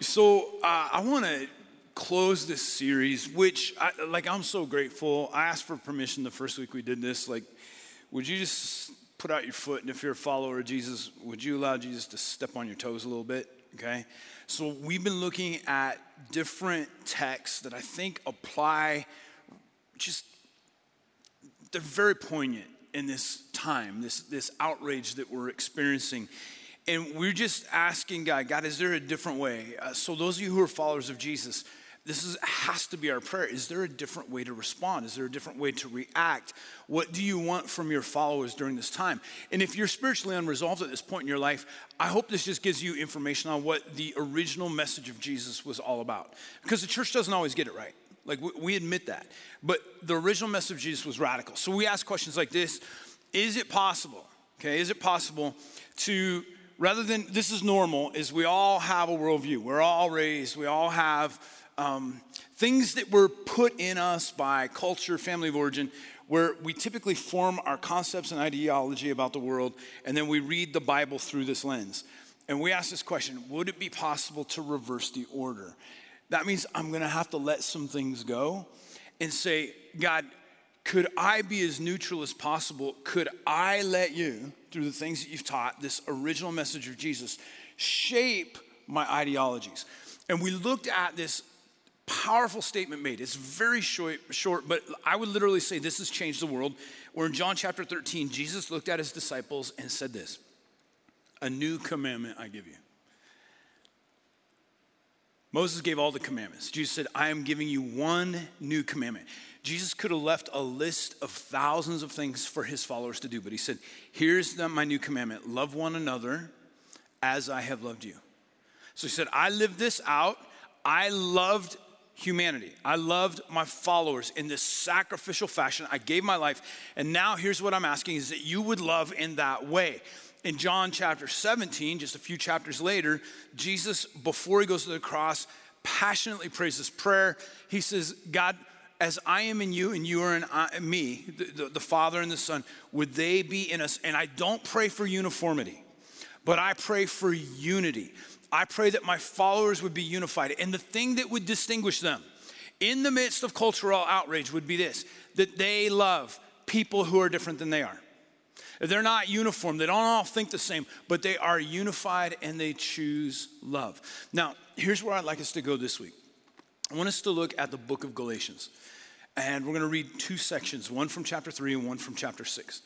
So uh, I want to close this series, which, I, like, I'm so grateful. I asked for permission the first week we did this. Like, would you just put out your foot, and if you're a follower of Jesus, would you allow Jesus to step on your toes a little bit? Okay. So we've been looking at different texts that I think apply. Just they're very poignant in this time, this this outrage that we're experiencing and we're just asking God, God, is there a different way? Uh, so, those of you who are followers of Jesus, this is, has to be our prayer. Is there a different way to respond? Is there a different way to react? What do you want from your followers during this time? And if you're spiritually unresolved at this point in your life, I hope this just gives you information on what the original message of Jesus was all about. Because the church doesn't always get it right. Like, we admit that. But the original message of Jesus was radical. So, we ask questions like this Is it possible, okay, is it possible to rather than this is normal, is we all have a worldview. We're all raised, we all have um, things that were put in us by culture, family of origin, where we typically form our concepts and ideology about the world, and then we read the Bible through this lens. And we ask this question Would it be possible to reverse the order? That means I'm gonna have to let some things go and say, God, could I be as neutral as possible? Could I let you, through the things that you've taught, this original message of Jesus, shape my ideologies? And we looked at this powerful statement made. It's very short, short, but I would literally say this has changed the world. Where in John chapter 13, Jesus looked at his disciples and said this A new commandment I give you. Moses gave all the commandments. Jesus said, I am giving you one new commandment. Jesus could have left a list of thousands of things for his followers to do, but he said, Here's my new commandment love one another as I have loved you. So he said, I lived this out. I loved humanity. I loved my followers in this sacrificial fashion. I gave my life. And now here's what I'm asking is that you would love in that way. In John chapter 17, just a few chapters later, Jesus, before he goes to the cross, passionately prays this prayer. He says, God, as I am in you and you are in uh, I, me, the, the, the Father and the Son, would they be in us? And I don't pray for uniformity, but I pray for unity. I pray that my followers would be unified. And the thing that would distinguish them in the midst of cultural outrage would be this that they love people who are different than they are. They're not uniform, they don't all think the same, but they are unified and they choose love. Now, here's where I'd like us to go this week. I want us to look at the book of Galatians. And we're going to read two sections, one from chapter three and one from chapter six.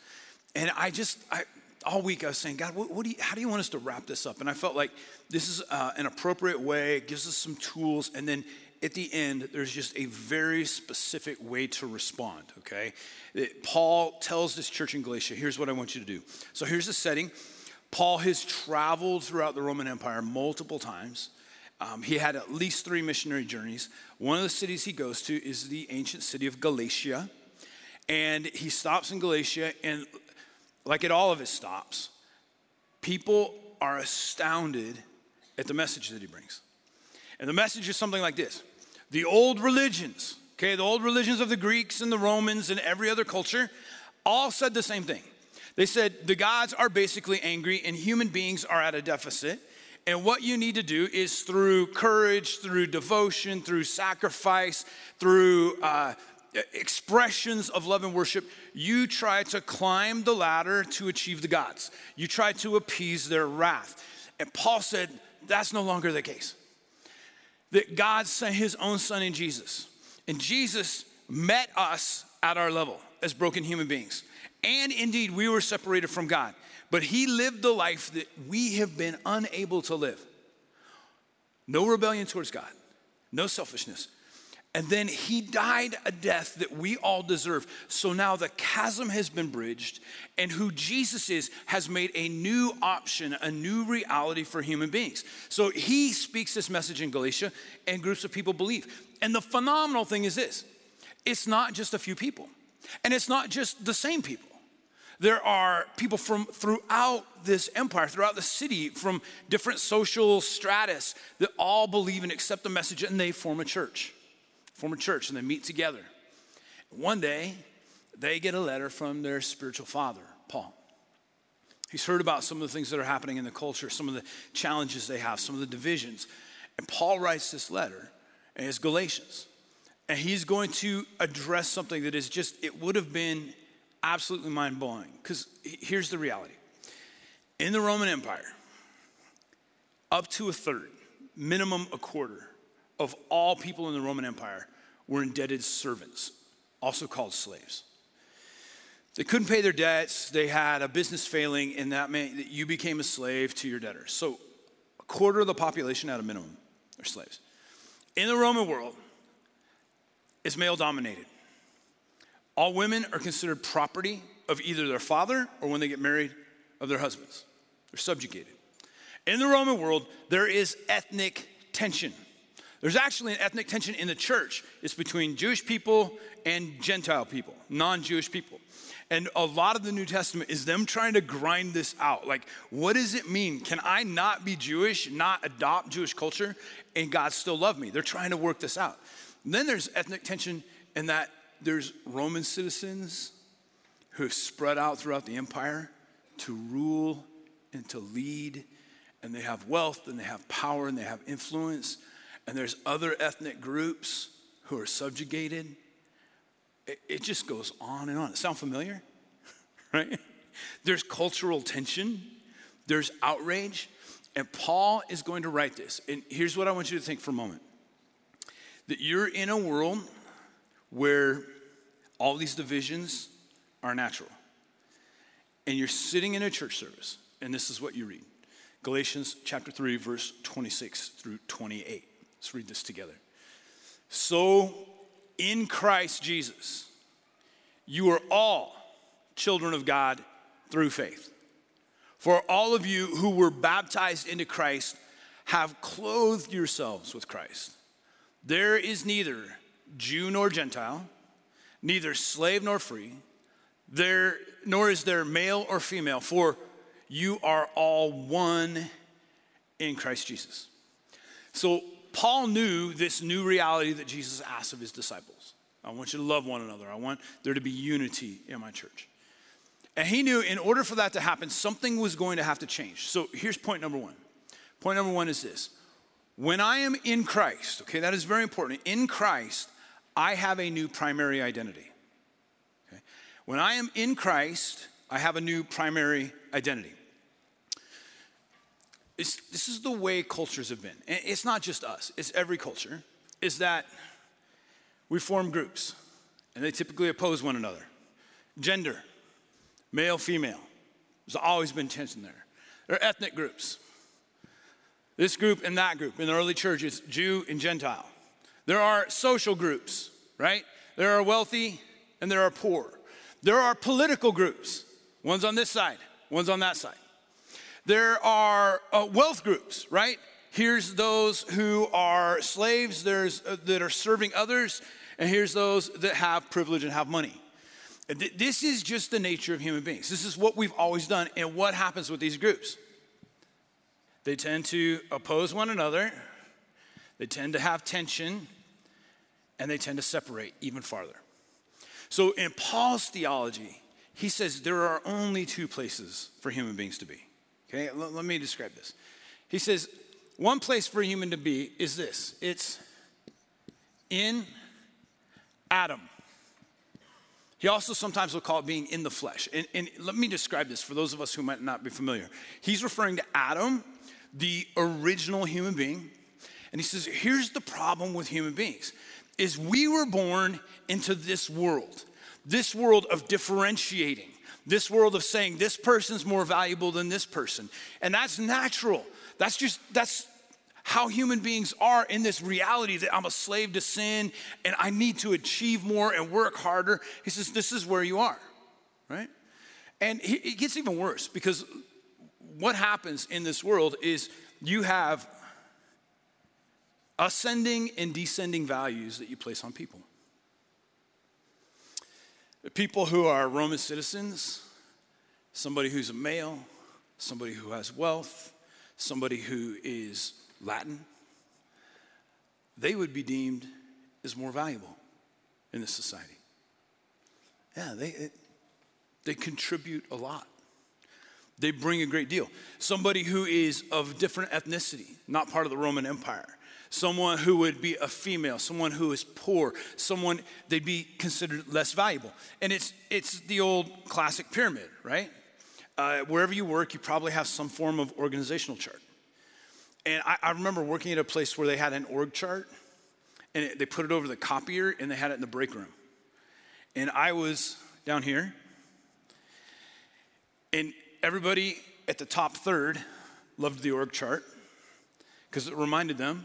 And I just, I, all week I was saying, God, what, what do you, how do you want us to wrap this up? And I felt like this is uh, an appropriate way. It gives us some tools. And then at the end, there's just a very specific way to respond, okay? It, Paul tells this church in Galatia, here's what I want you to do. So here's the setting. Paul has traveled throughout the Roman Empire multiple times. Um, he had at least three missionary journeys. One of the cities he goes to is the ancient city of Galatia. And he stops in Galatia, and like at all of his stops, people are astounded at the message that he brings. And the message is something like this The old religions, okay, the old religions of the Greeks and the Romans and every other culture, all said the same thing. They said the gods are basically angry and human beings are at a deficit and what you need to do is through courage, through devotion, through sacrifice, through uh, expressions of love and worship, you try to climb the ladder to achieve the gods. You try to appease their wrath. And Paul said that's no longer the case. That God sent his own son in Jesus. And Jesus met us at our level as broken human beings. And indeed, we were separated from God but he lived the life that we have been unable to live. No rebellion towards God, no selfishness. And then he died a death that we all deserve. So now the chasm has been bridged, and who Jesus is has made a new option, a new reality for human beings. So he speaks this message in Galatia, and groups of people believe. And the phenomenal thing is this it's not just a few people, and it's not just the same people there are people from throughout this empire, throughout the city, from different social stratus that all believe and accept the message and they form a church. Form a church and they meet together. One day, they get a letter from their spiritual father, Paul. He's heard about some of the things that are happening in the culture, some of the challenges they have, some of the divisions. And Paul writes this letter, and it's Galatians. And he's going to address something that is just, it would have been absolutely mind blowing. Because here's the reality in the Roman Empire, up to a third, minimum a quarter, of all people in the Roman Empire were indebted servants, also called slaves. They couldn't pay their debts, they had a business failing, and that meant that you became a slave to your debtors. So, a quarter of the population at a minimum are slaves. In the Roman world, it's male dominated. All women are considered property of either their father or when they get married, of their husbands. They're subjugated. In the Roman world, there is ethnic tension. There's actually an ethnic tension in the church. It's between Jewish people and Gentile people, non Jewish people. And a lot of the New Testament is them trying to grind this out. Like, what does it mean? Can I not be Jewish, not adopt Jewish culture, and God still love me? They're trying to work this out. And then there's ethnic tension in that there's Roman citizens who have spread out throughout the empire to rule and to lead, and they have wealth and they have power and they have influence. And there's other ethnic groups who are subjugated. It, it just goes on and on. It Sound familiar? right? There's cultural tension, there's outrage. And Paul is going to write this. And here's what I want you to think for a moment that you're in a world where all these divisions are natural. And you're sitting in a church service, and this is what you read Galatians chapter 3, verse 26 through 28. Let's read this together. So, in Christ Jesus, you are all children of God through faith. For all of you who were baptized into Christ have clothed yourselves with Christ. There is neither Jew nor Gentile, neither slave nor free, there, nor is there male or female, for you are all one in Christ Jesus. So Paul knew this new reality that Jesus asked of his disciples. I want you to love one another. I want there to be unity in my church. And he knew in order for that to happen, something was going to have to change. So here's point number one. Point number one is this when I am in Christ, okay, that is very important. In Christ, I have a new primary identity. Okay? When I am in Christ, I have a new primary identity. It's, this is the way cultures have been. It's not just us, it's every culture, is that we form groups, and they typically oppose one another. Gender, male, female. There's always been tension there. There are ethnic groups. This group and that group. In the early churches, Jew and Gentile. There are social groups, right? There are wealthy and there are poor. There are political groups. One's on this side, one's on that side. There are uh, wealth groups, right? Here's those who are slaves, there's uh, that are serving others, and here's those that have privilege and have money. This is just the nature of human beings. This is what we've always done. And what happens with these groups? They tend to oppose one another, they tend to have tension, and they tend to separate even farther. So, in Paul's theology, he says there are only two places for human beings to be. Okay, let, let me describe this. He says one place for a human to be is this it's in Adam. He also sometimes will call it being in the flesh. And, and, let me describe this for those of us who might not be familiar. He's referring to Adam, the original human being. And he says, here's the problem with human beings is we were born into this world, this world of differentiating, this world of saying this person's more valuable than this person. And that's natural. That's just, that's how human beings are in this reality that I'm a slave to sin and I need to achieve more and work harder. He says, This is where you are, right? And it gets even worse because what happens in this world is you have ascending and descending values that you place on people. People who are Roman citizens, somebody who's a male, somebody who has wealth, somebody who is Latin, they would be deemed as more valuable in this society. Yeah, they, they contribute a lot. They bring a great deal. Somebody who is of different ethnicity, not part of the Roman Empire, someone who would be a female, someone who is poor, someone they'd be considered less valuable. And it's it's the old classic pyramid, right? Uh, wherever you work, you probably have some form of organizational chart. And I, I remember working at a place where they had an org chart, and it, they put it over the copier, and they had it in the break room. And I was down here, and everybody at the top third loved the org chart because it reminded them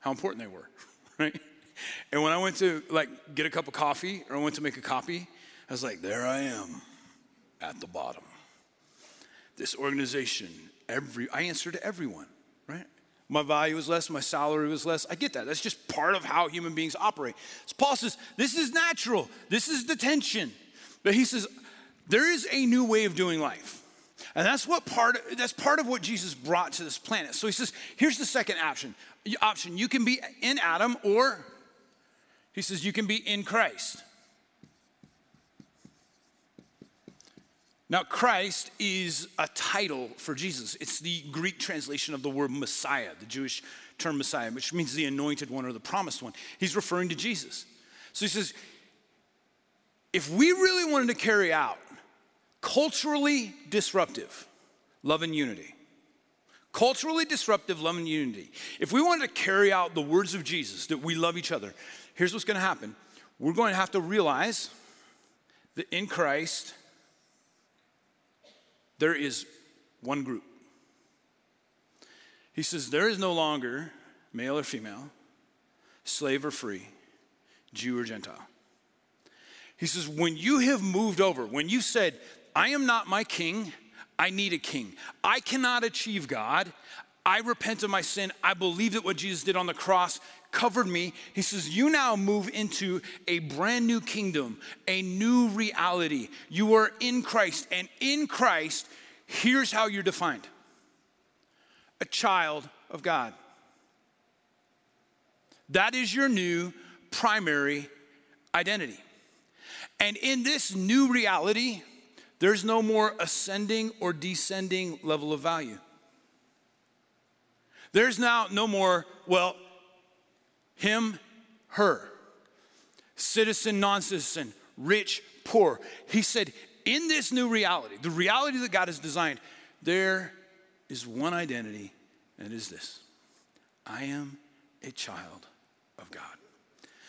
how important they were, right? And when I went to like get a cup of coffee or I went to make a copy, I was like, there I am at the bottom. This organization, every I answer to everyone, right? My value was less, my salary was less. I get that. That's just part of how human beings operate. So Paul says, this is natural. This is the tension. But he says, there is a new way of doing life. And that's what part that's part of what Jesus brought to this planet. So he says, here's the second option. Option, you can be in Adam or he says you can be in Christ. Now, Christ is a title for Jesus. It's the Greek translation of the word Messiah, the Jewish term Messiah, which means the anointed one or the promised one. He's referring to Jesus. So he says, if we really wanted to carry out culturally disruptive love and unity, culturally disruptive love and unity, if we wanted to carry out the words of Jesus that we love each other, here's what's going to happen. We're going to have to realize that in Christ, there is one group. He says, There is no longer male or female, slave or free, Jew or Gentile. He says, When you have moved over, when you said, I am not my king, I need a king. I cannot achieve God. I repent of my sin. I believe that what Jesus did on the cross covered me. He says, You now move into a brand new kingdom, a new reality. You are in Christ, and in Christ, here's how you're defined a child of God. That is your new primary identity. And in this new reality, there's no more ascending or descending level of value. There's now no more, well, him, her, citizen, non citizen, rich, poor. He said, in this new reality, the reality that God has designed, there is one identity, and it is this I am a child of God.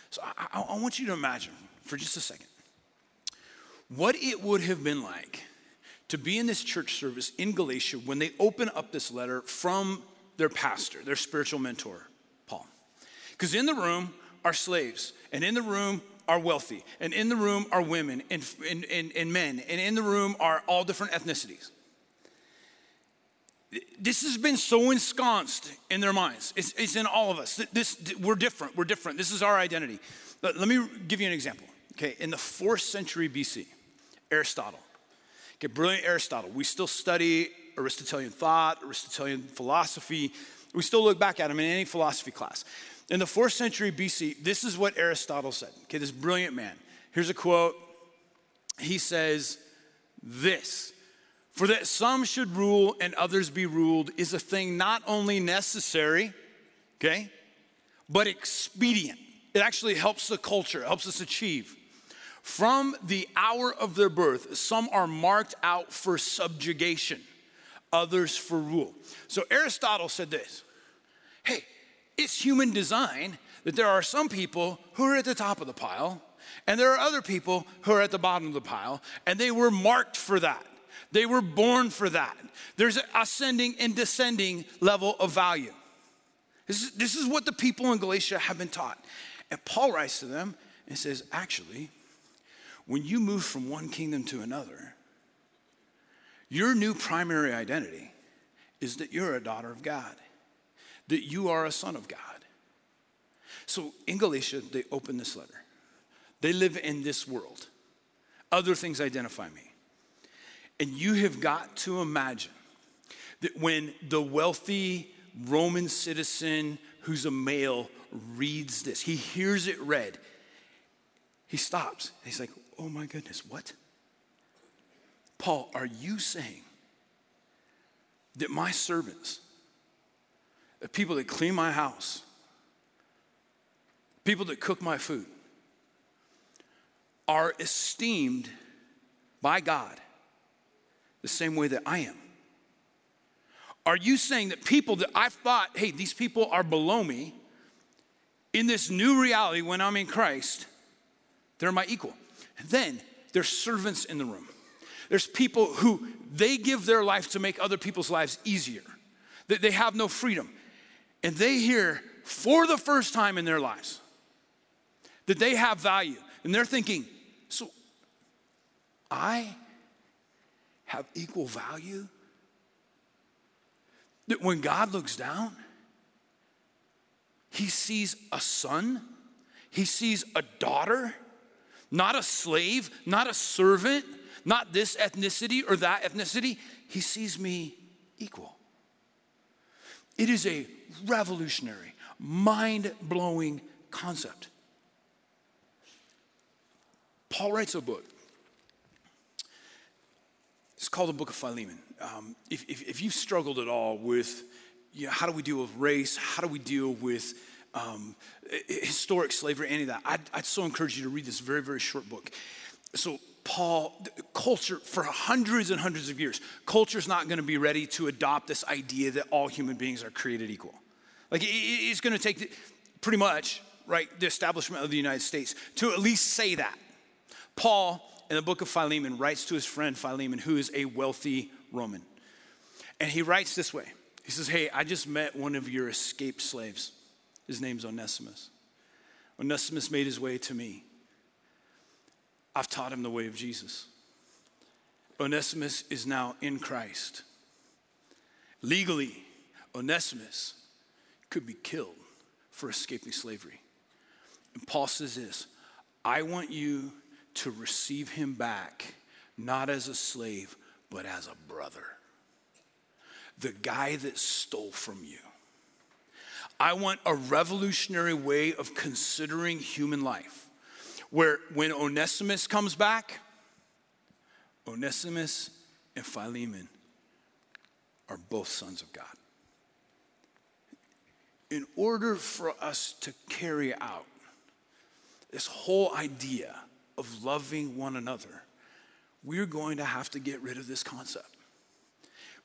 So I, I, I want you to imagine for just a second what it would have been like to be in this church service in Galatia when they open up this letter from their pastor, their spiritual mentor, Paul. Because in the room are slaves, and in the room are wealthy, and in the room are women and, and, and, and men, and in the room are all different ethnicities. This has been so ensconced in their minds. It's, it's in all of us. This, we're different. We're different. This is our identity. Let me give you an example. Okay, in the fourth century BC, Aristotle. Okay, brilliant Aristotle. We still study Aristotelian thought, Aristotelian philosophy. We still look back at him in any philosophy class. In the fourth century BC, this is what Aristotle said. Okay, this brilliant man. Here's a quote. He says, This, for that some should rule and others be ruled, is a thing not only necessary, okay, but expedient. It actually helps the culture, helps us achieve. From the hour of their birth, some are marked out for subjugation, others for rule. So Aristotle said this Hey, it's human design that there are some people who are at the top of the pile, and there are other people who are at the bottom of the pile, and they were marked for that. They were born for that. There's an ascending and descending level of value. This is, this is what the people in Galatia have been taught. And Paul writes to them and says, actually, when you move from one kingdom to another, your new primary identity is that you're a daughter of God, that you are a son of God. So in Galatia, they open this letter. They live in this world. Other things identify me. And you have got to imagine that when the wealthy Roman citizen who's a male reads this, he hears it read, he stops. He's like, oh my goodness, what? Paul, are you saying that my servants, the people that clean my house, people that cook my food, are esteemed by God the same way that I am? Are you saying that people that I've thought, hey, these people are below me, in this new reality when I'm in Christ, they're my equal? Then there's servants in the room. There's people who they give their life to make other people's lives easier. That they have no freedom. And they hear for the first time in their lives that they have value. And they're thinking, so I have equal value? That when God looks down, he sees a son, he sees a daughter, not a slave, not a servant, not this ethnicity or that ethnicity. He sees me equal. It is a revolutionary, mind blowing concept. Paul writes a book. It's called the Book of Philemon. Um, if, if, if, you've struggled at all with you know, how do we deal with race, how do we deal with um, historic slavery, any of that, I'd, I'd so encourage you to read this very, very short book. So, Paul, culture, for hundreds and hundreds of years, culture's not to be ready to adopt this idea that all human beings are created equal. Like, it's to take pretty much, right, the establishment of the United States to at least say that. Paul, in the book of Philemon, writes to his friend Philemon, who is a wealthy Roman. And he writes this way He says, Hey, I just met one of your escaped slaves. His name's Onesimus. Onesimus made his way to me. I've taught him the way of Jesus. Onesimus is now in Christ. Legally, Onesimus could be killed for escaping slavery. And Paul says this I want you to receive him back, not as a slave, but as a brother. The guy that stole from you. I want a revolutionary way of considering human life where when Onesimus comes back, Onesimus and Philemon are both sons of God. In order for us to carry out this whole idea of loving one another, we're going to have to get rid of this concept.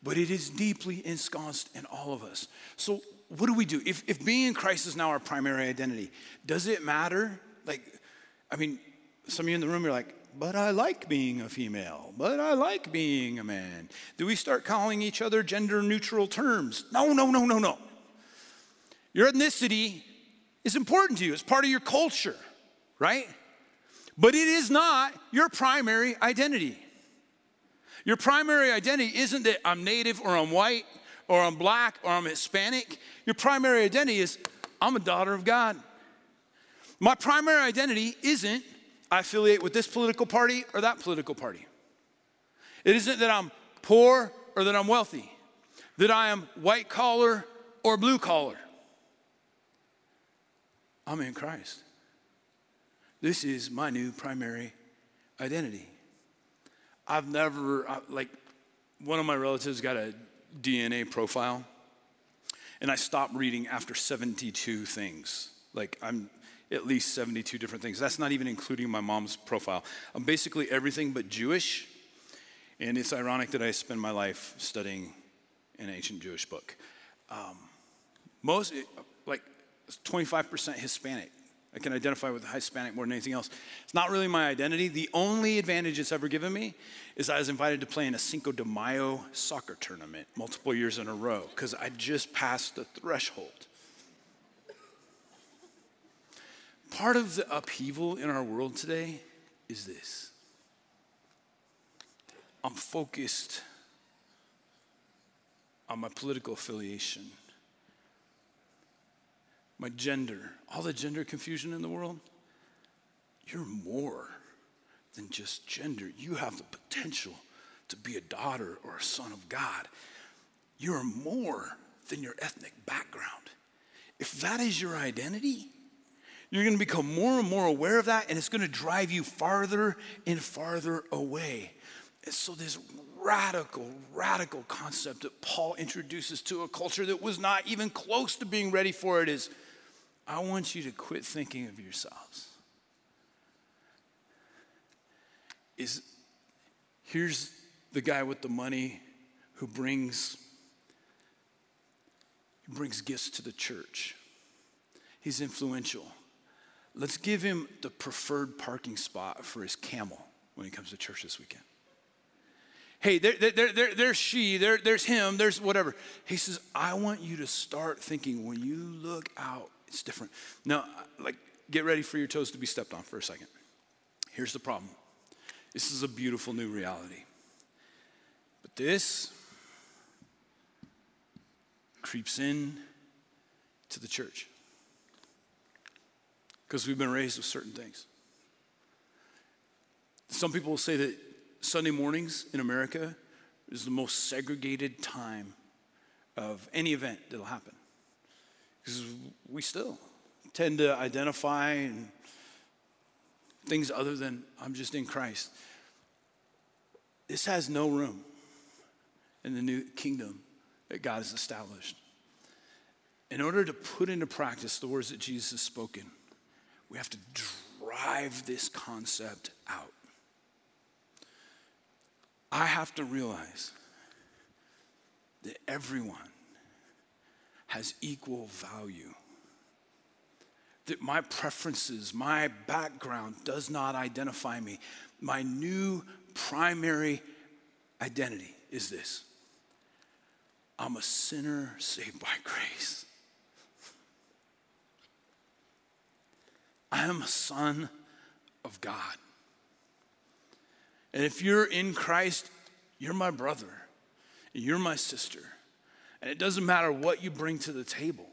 But it is deeply ensconced in all of us. So, what do we do? If, if being in Christ is now our primary identity, does it matter? Like, I mean, some of you in the room are like, but I like being a female, but I like being a man. Do we start calling each other gender neutral terms? No, no, no, no, no. Your ethnicity is important to you, it's part of your culture, right? But it is not your primary identity. Your primary identity isn't that I'm native or I'm white or I'm black or I'm Hispanic. Your primary identity is I'm a daughter of God. My primary identity isn't I affiliate with this political party or that political party. It isn't that I'm poor or that I'm wealthy, that I am white collar or blue collar. I'm in Christ. This is my new primary identity. I've never, like, one of my relatives got a DNA profile, and I stopped reading after 72 things. Like, I'm at least 72 different things. That's not even including my mom's profile. I'm basically everything but Jewish, and it's ironic that I spend my life studying an ancient Jewish book. Um, most, like, 25% Hispanic. I can identify with Hispanic more than anything else. It's not really my identity. The only advantage it's ever given me is I was invited to play in a Cinco de Mayo soccer tournament multiple years in a row because I just passed the threshold. Part of the upheaval in our world today is this I'm focused on my political affiliation my gender, all the gender confusion in the world, you're more than just gender. You have the potential to be a daughter or a son of God. You're more than your ethnic background. If that is your identity, you're going to become more and more aware of that, and it's going to drive you farther and farther away. And so, this radical, radical concept that Paul introduces to a culture that was not even close to being ready for it is I want you to quit thinking of yourselves. Is here's the guy with the money who brings he brings gifts to the church. He's influential. Let's give him the preferred parking spot for his camel when he comes to church this weekend. Hey, there, there, there, there's she, there, there's him, there's whatever. He says, I want you to start thinking when you look out, it's different. Now, like, get ready for your toes to be stepped on for a second. Here's the problem this is a beautiful new reality. But this creeps in to the church because we've been raised with certain things. Some people will say that Sunday mornings in America is the most segregated time of any event that'll happen because we still tend to identify things other than I'm just in Christ. This has no room in the new kingdom that God has established. In order to put into practice the words that Jesus has spoken, we have to drive this concept out. I have to realize that everyone has equal value. That my preferences, my background does not identify me. My new primary identity is this I'm a sinner saved by grace. I am a son of God. And if you're in Christ, you're my brother, you're my sister. And it doesn't matter what you bring to the table.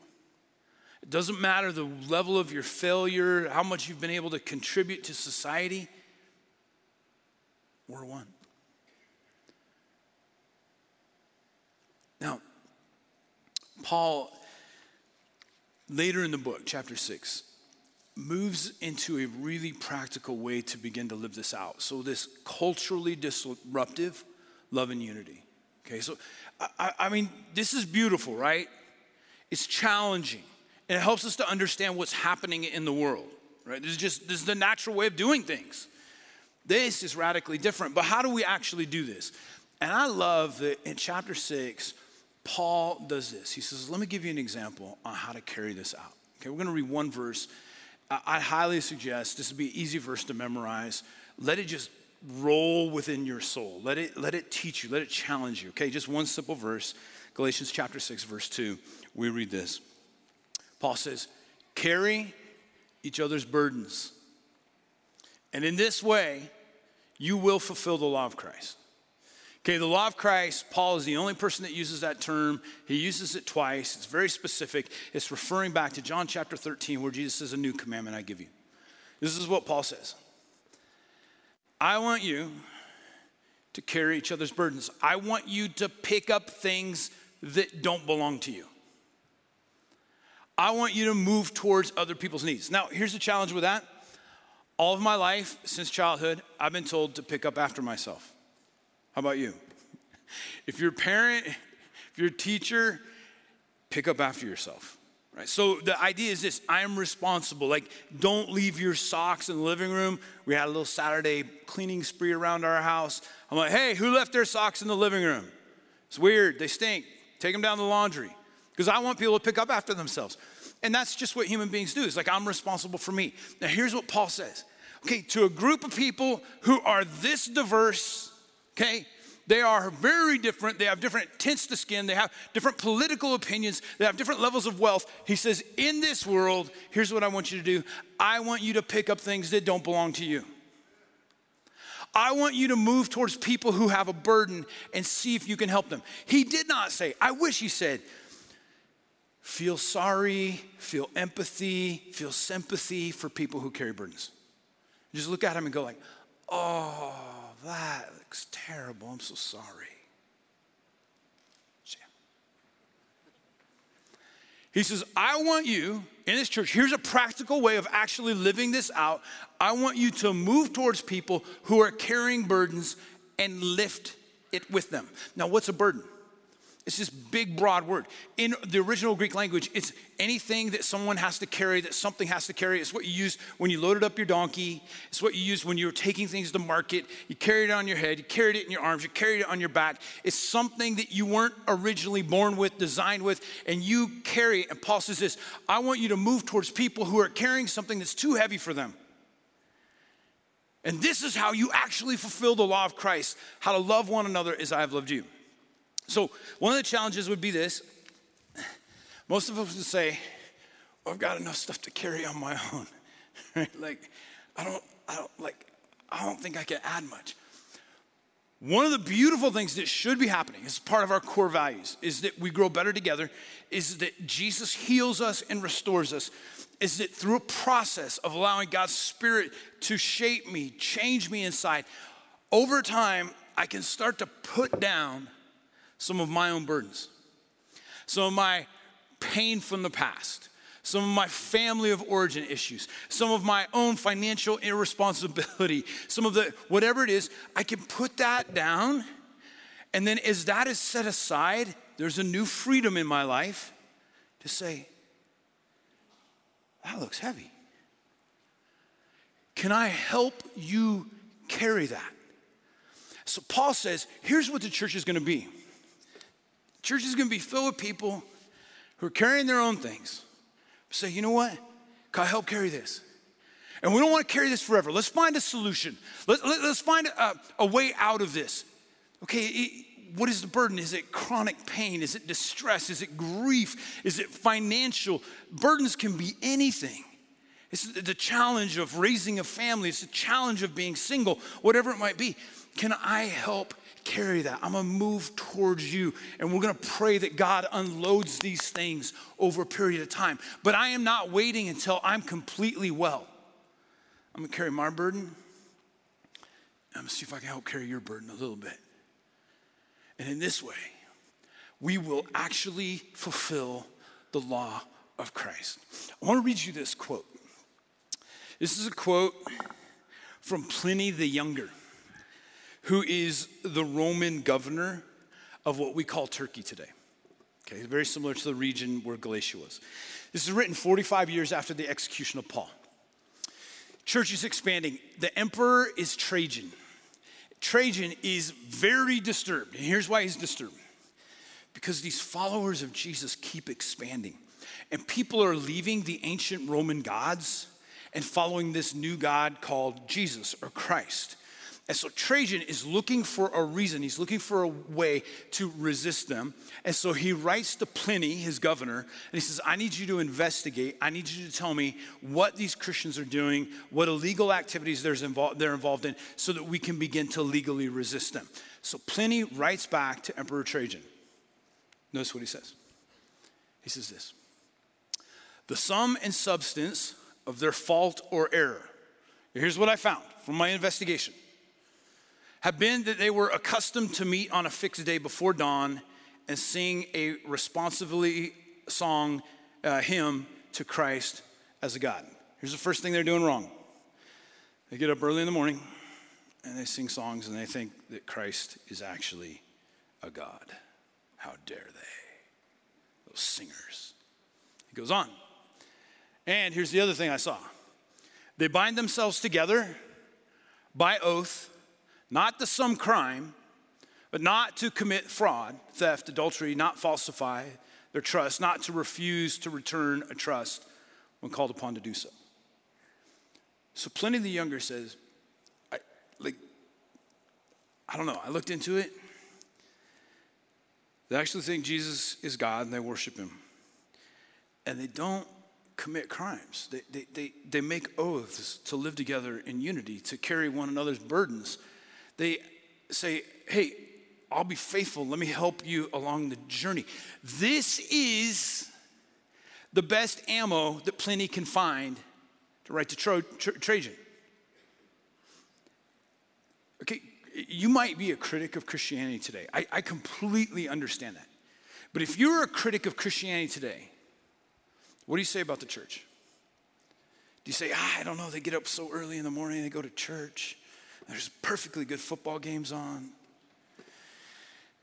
It doesn't matter the level of your failure, how much you've been able to contribute to society. We're one. Now, Paul, later in the book, chapter 6, moves into a really practical way to begin to live this out. So, this culturally disruptive love and unity. Okay, so I, I, mean, this is beautiful, right? It's challenging, and it helps us to understand what's happening in the world, right? This is just this is the natural way of doing things. This is radically different, but how do we actually do this? And I love that in chapter six, Paul does this. He says, Let me give you an example on how to carry this out. Okay, we're gonna read one verse I highly suggest this would be an easy verse to memorize. Let it just roll within your soul. Let it, let it teach you, let it challenge you. Okay, just one simple verse Galatians chapter 6, verse 2. We read this. Paul says, Carry each other's burdens. And in this way, you will fulfill the law of Christ. Okay, the law of Christ, Paul is the only person that uses that term. He uses it twice. It's very specific. It's referring back to John chapter 13, where Jesus says, A new commandment I give you. This is what Paul says I want you to carry each other's burdens. I want you to pick up things that don't belong to you. I want you to move towards other people's needs. Now, here's the challenge with that. All of my life, since childhood, I've been told to pick up after myself. How about you? If you're a parent, if you're a teacher, pick up after yourself. Right? So the idea is this I am responsible. Like, don't leave your socks in the living room. We had a little Saturday cleaning spree around our house. I'm like, hey, who left their socks in the living room? It's weird. They stink. Take them down to the laundry. Because I want people to pick up after themselves. And that's just what human beings do. It's like, I'm responsible for me. Now, here's what Paul says. Okay, to a group of people who are this diverse, okay? They are very different. They have different tints to skin. They have different political opinions. They have different levels of wealth. He says, In this world, here's what I want you to do I want you to pick up things that don't belong to you. I want you to move towards people who have a burden and see if you can help them. He did not say, I wish he said, feel sorry, feel empathy, feel sympathy for people who carry burdens. Just look at him and go like, oh, that looks terrible. I'm so sorry. He says, I want you in this church, here's a practical way of actually living this out. I want you to move towards people who are carrying burdens and lift it with them. Now, what's a burden? It's this big, broad word. In the original Greek language, it's anything that someone has to carry, that something has to carry. It's what you use when you loaded up your donkey. It's what you use when you were taking things to market. You carried it on your head, you carried it in your arms, you carried it on your back. It's something that you weren't originally born with, designed with, and you carry it. And Paul says this I want you to move towards people who are carrying something that's too heavy for them. And this is how you actually fulfill the law of Christ how to love one another as I have loved you. So, one of the challenges would be this most of us would say, I've got enough stuff to carry on my own. right? Like, I don't, I don't, like, I don't think I can add much. One of the beautiful things that should be happening as part of our core values is that we grow better together, is that Jesus heals us and restores us, is that through a process of allowing God's Spirit to shape me, change me inside, over time, I can start to put down some of my own burdens, some of my pain from the past, some of my family of origin issues, some of my own financial irresponsibility, some of the whatever it is, I can put that down. And then as that is set aside, there's a new freedom in my life to say, that looks heavy. Can I help you carry that? So Paul says, here's what the church is going to be. Church is going to be filled with people who are carrying their own things. Say, you know what? Can I help carry this? And we don't want to carry this forever. Let's find a solution. Let, us let, find a, a, way out of this. Okay, it, what is the burden? Is it chronic pain? Is it distress? Is it grief? Is it financial? Burdens can be anything. It's the challenge of raising a family, it's the challenge of being single, whatever it might be. Can I help carry that. I'm gonna move towards you. And we're gonna pray that God unloads these things over a period of time. But I am not waiting until I'm completely well. I'm gonna carry my burden. I'm gonna see if I can help carry your burden a little bit. And in this way, we will actually fulfill the law of Christ. I wanna read you this quote. This is a quote from Pliny the Younger who is the Roman governor of what we call Turkey today. Okay, very similar to the region where Galatia was. This is written 45 years after the execution of Paul. Church is expanding. The emperor is Trajan. Trajan is very disturbed. And here's why he's disturbed because these followers of Jesus keep expanding. And people are leaving the ancient Roman gods and following this new God called Jesus or Christ. And so Trajan is looking for a reason, he's looking for a way to resist them. And so he writes to Pliny, his governor, and he says, I need you to investigate. I need you to tell me what these Christians are doing, what illegal activities they're involved in, so that we can begin to legally resist them. So Pliny writes back to Emperor Trajan. Notice what he says. He says this The sum and substance of their fault or error. Here's what I found from my investigation have been that they were accustomed to meet on a fixed day before dawn and sing a responsively song uh, hymn to Christ as a God. Here's the first thing they're doing wrong they get up early in the morning and they sing songs and they think that Christ is actually a God. How dare they? Those singers. He goes on. And here's the other thing I saw they bind themselves together by oath not to some crime, but not to commit fraud, theft, adultery, not falsify their trust, not to refuse to return a trust when called upon to do so. So Pliny the Younger says, I, like, I don't know, I looked into it. They actually think Jesus is God and they worship him. And they don't commit crimes. They, they, they, they make oaths to live together in unity, to carry one another's burdens they say, hey, I'll be faithful. Let me help you along the journey. This is the best ammo that Pliny can find to write to Tro- Trajan. Okay, you might be a critic of Christianity today. I, I completely understand that. But if you're a critic of Christianity today, what do you say about the church? Do you say, ah, I don't know, they get up so early in the morning, they go to church? There's perfectly good football games on.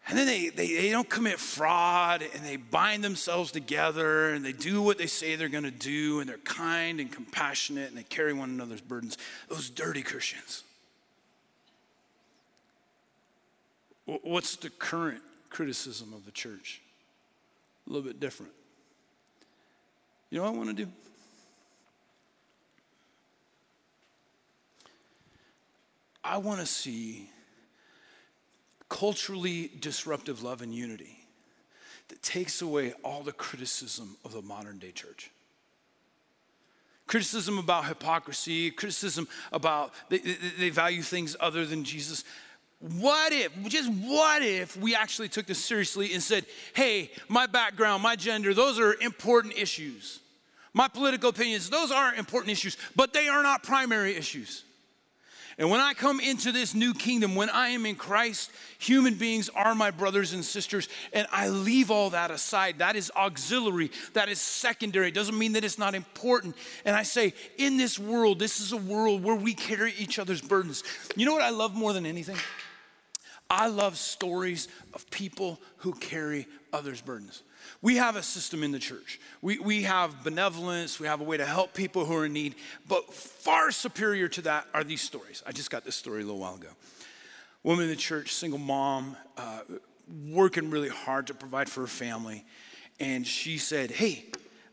And then they, they, they don't commit fraud and they bind themselves together and they do what they say they're going to do and they're kind and compassionate and they carry one another's burdens. Those dirty Christians. What's the current criticism of the church? A little bit different. You know what I want to do? I want to see culturally disruptive love and unity that takes away all the criticism of the modern day church. Criticism about hypocrisy, criticism about they, they, value things other than Jesus. What if, just what if we actually took this seriously and said, hey, my background, my gender, those are important issues. My political opinions, those are important issues, but they are not primary issues. And when I come into this new kingdom, when I am in Christ, human beings are my brothers and sisters, and I leave all that aside. That is auxiliary, that is secondary. It doesn't mean that it's not important. And I say, in this world, this is a world where we carry each other's burdens. You know what I love more than anything? I love stories of people who carry others' burdens. We have a system in the church. We, we have benevolence, we have a way to help people who are in need, but far superior to that are these stories. I just got this story a little while ago. Woman in the church, single mom, uh, working really hard to provide for her family. And she said, Hey,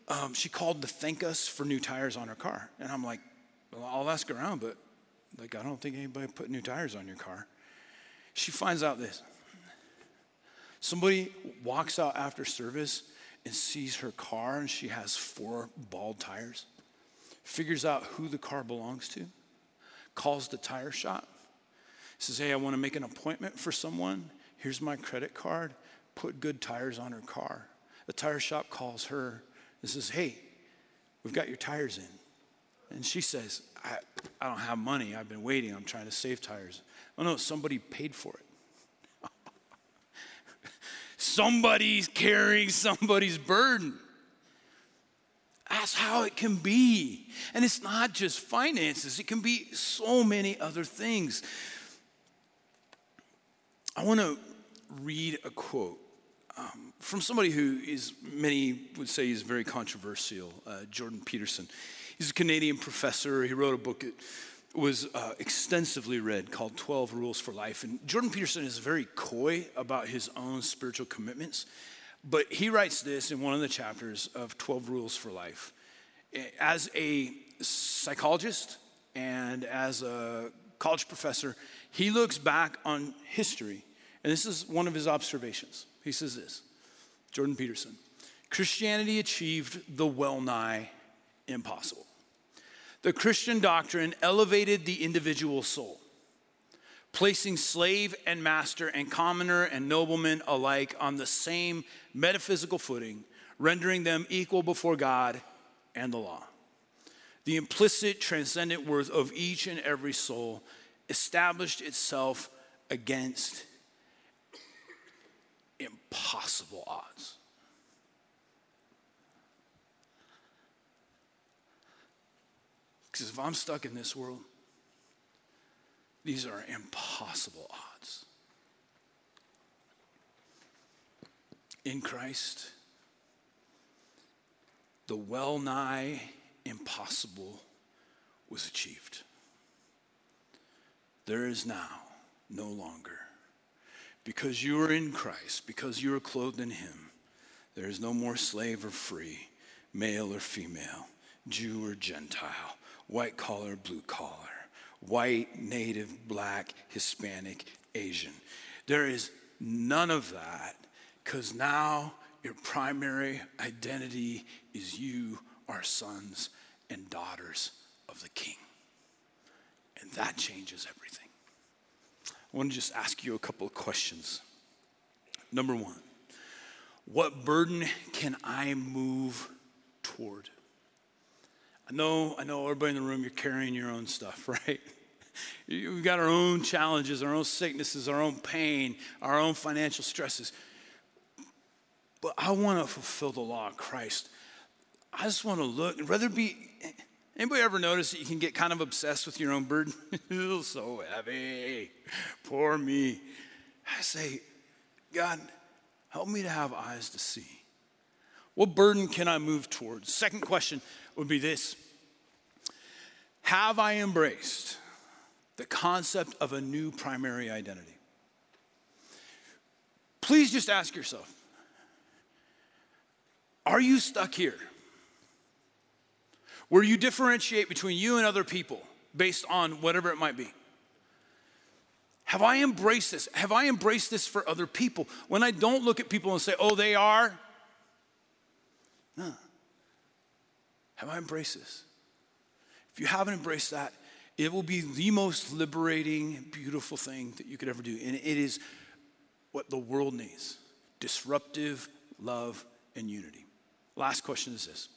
um, she called to thank us for new tires on her car. And I'm like, Well, I'll ask around, but like, I don't think anybody put new tires on your car. She finds out this Somebody walks out after service and sees her car and she has four bald tires, figures out who the car belongs to, calls the tire shop, says, Hey, I want to make an appointment for someone. Here's my credit card. Put good tires on her car. The tire shop calls her and says, Hey, we've got your tires in. And she says, I, I don't have money. I've been waiting. I'm trying to save tires. Oh no, somebody paid for it. Somebody's carrying somebody's burden. That's how it can be. And it's not just finances, it can be so many other things. I want to read a quote um, from somebody who is, many would say, is very controversial, uh, Jordan Peterson. He's a Canadian professor. He wrote a book was uh, extensively read called 12 Rules for Life. And Jordan Peterson is very coy about his own spiritual commitments, but he writes this in one of the chapters of 12 Rules for Life. As a psychologist and as a college professor, he looks back on history, and this is one of his observations. He says this Jordan Peterson Christianity achieved the well nigh impossible. The Christian doctrine elevated the individual soul, placing slave and master and commoner and nobleman alike on the same metaphysical footing, rendering them equal before God and the law. The implicit transcendent worth of each and every soul established itself against impossible odds. Because if I'm stuck in this world, these are impossible odds. In Christ, the well nigh impossible was achieved. There is now no longer. Because you are in Christ, because you are clothed in Him, there is no more slave or free, male or female, Jew or Gentile white collar, blue collar, white, native, black, Hispanic, Asian. There is none of that because now your primary identity is you are sons and daughters of the King. And that changes everything. I want to just ask you a couple of questions. Number one, what burden can I move toward? I know, I know everybody in the room, you're carrying your own stuff, right? We've got our own challenges, our own sicknesses, our own pain, our own financial stresses. But I want to fulfill the law of Christ. I just want to look, rather be, anybody ever notice that you can get kind of obsessed with your own burden? it feels so heavy. Poor me. I say, God, help me to have eyes to see. What burden can I move towards? Second question would be this Have I embraced the concept of a new primary identity? Please just ask yourself Are you stuck here? Where you differentiate between you and other people based on whatever it might be? Have I embraced this? Have I embraced this for other people? When I don't look at people and say, oh, they are, no. Have I embraced this? If you haven't embraced that, it will be the most liberating, beautiful thing that you could ever do. And it is what the world needs disruptive love and unity. Last question is this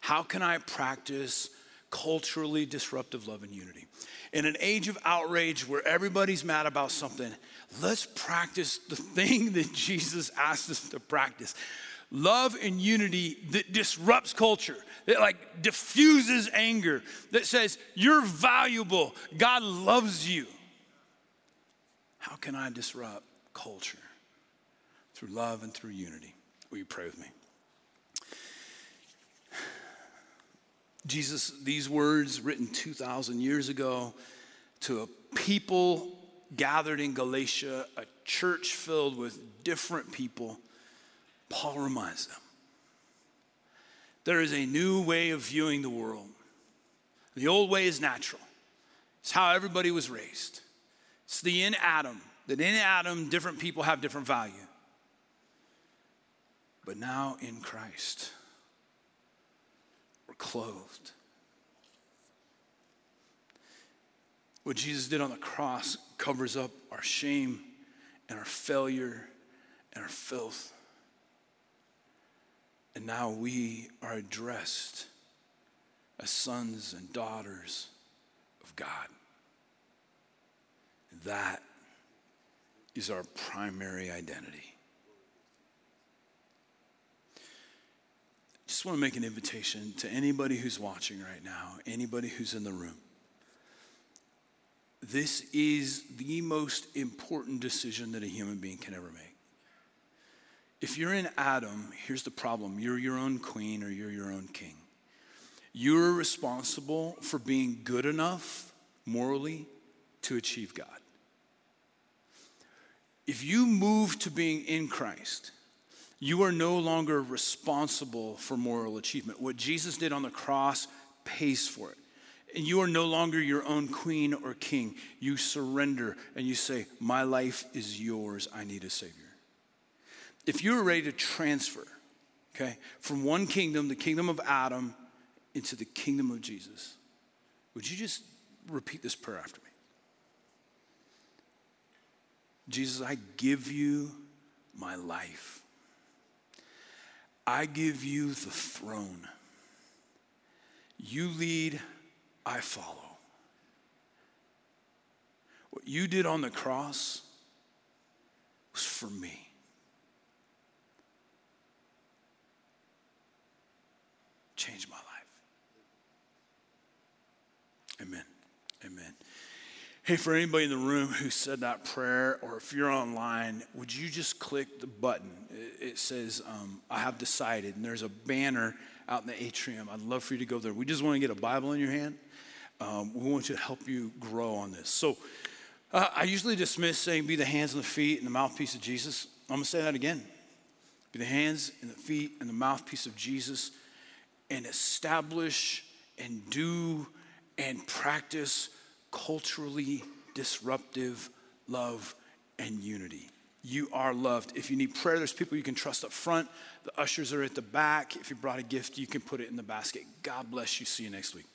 How can I practice culturally disruptive love and unity? In an age of outrage where everybody's mad about something, let's practice the thing that Jesus asked us to practice love and unity that disrupts culture, that like diffuses anger, that says, You're valuable, God loves you. How can I disrupt culture? Through love and through unity. Will you pray with me? Jesus, these words written 2,000 years ago to a people gathered in Galatia, a church filled with different people Paul reminds them there is a new way of viewing the world. The old way is natural, it's how everybody was raised. It's the in Adam, that in Adam, different people have different value. But now in Christ, we're clothed. What Jesus did on the cross covers up our shame and our failure and our filth. And now we are addressed as sons and daughters of God. That is our primary identity. I just want to make an invitation to anybody who's watching right now, anybody who's in the room. This is the most important decision that a human being can ever make. If you're in Adam, here's the problem you're your own queen or you're your own king. You're responsible for being good enough morally to achieve God. If you move to being in Christ, you are no longer responsible for moral achievement. What Jesus did on the cross pays for it. And you are no longer your own queen or king. You surrender and you say, My life is yours. I need a Savior if you were ready to transfer, okay, from one kingdom, the kingdom of Adam, into the kingdom of Jesus, would you just repeat this prayer after me? Jesus, I give you my life. I give you the throne. You lead, I follow. What you did on the cross was for me. Changed my life. Amen. Amen. Hey, for anybody in the room who said that prayer, or if you're online, would you just click the button? It says, um, I have decided, and there's a banner out in the atrium. I'd love for you to go there. We just want to get a Bible in your hand. Um, we want to help you grow on this. So uh, I usually dismiss saying, be the hands and the feet and the mouthpiece of Jesus. I'm going to say that again. Be the hands and the feet and the mouthpiece of Jesus and establish and do and practice culturally disruptive love and unity. You are loved. If you need prayer, there's people you can trust up front. The ushers are at the back. If you brought a gift, you can put it in the basket. God bless you. See you next week.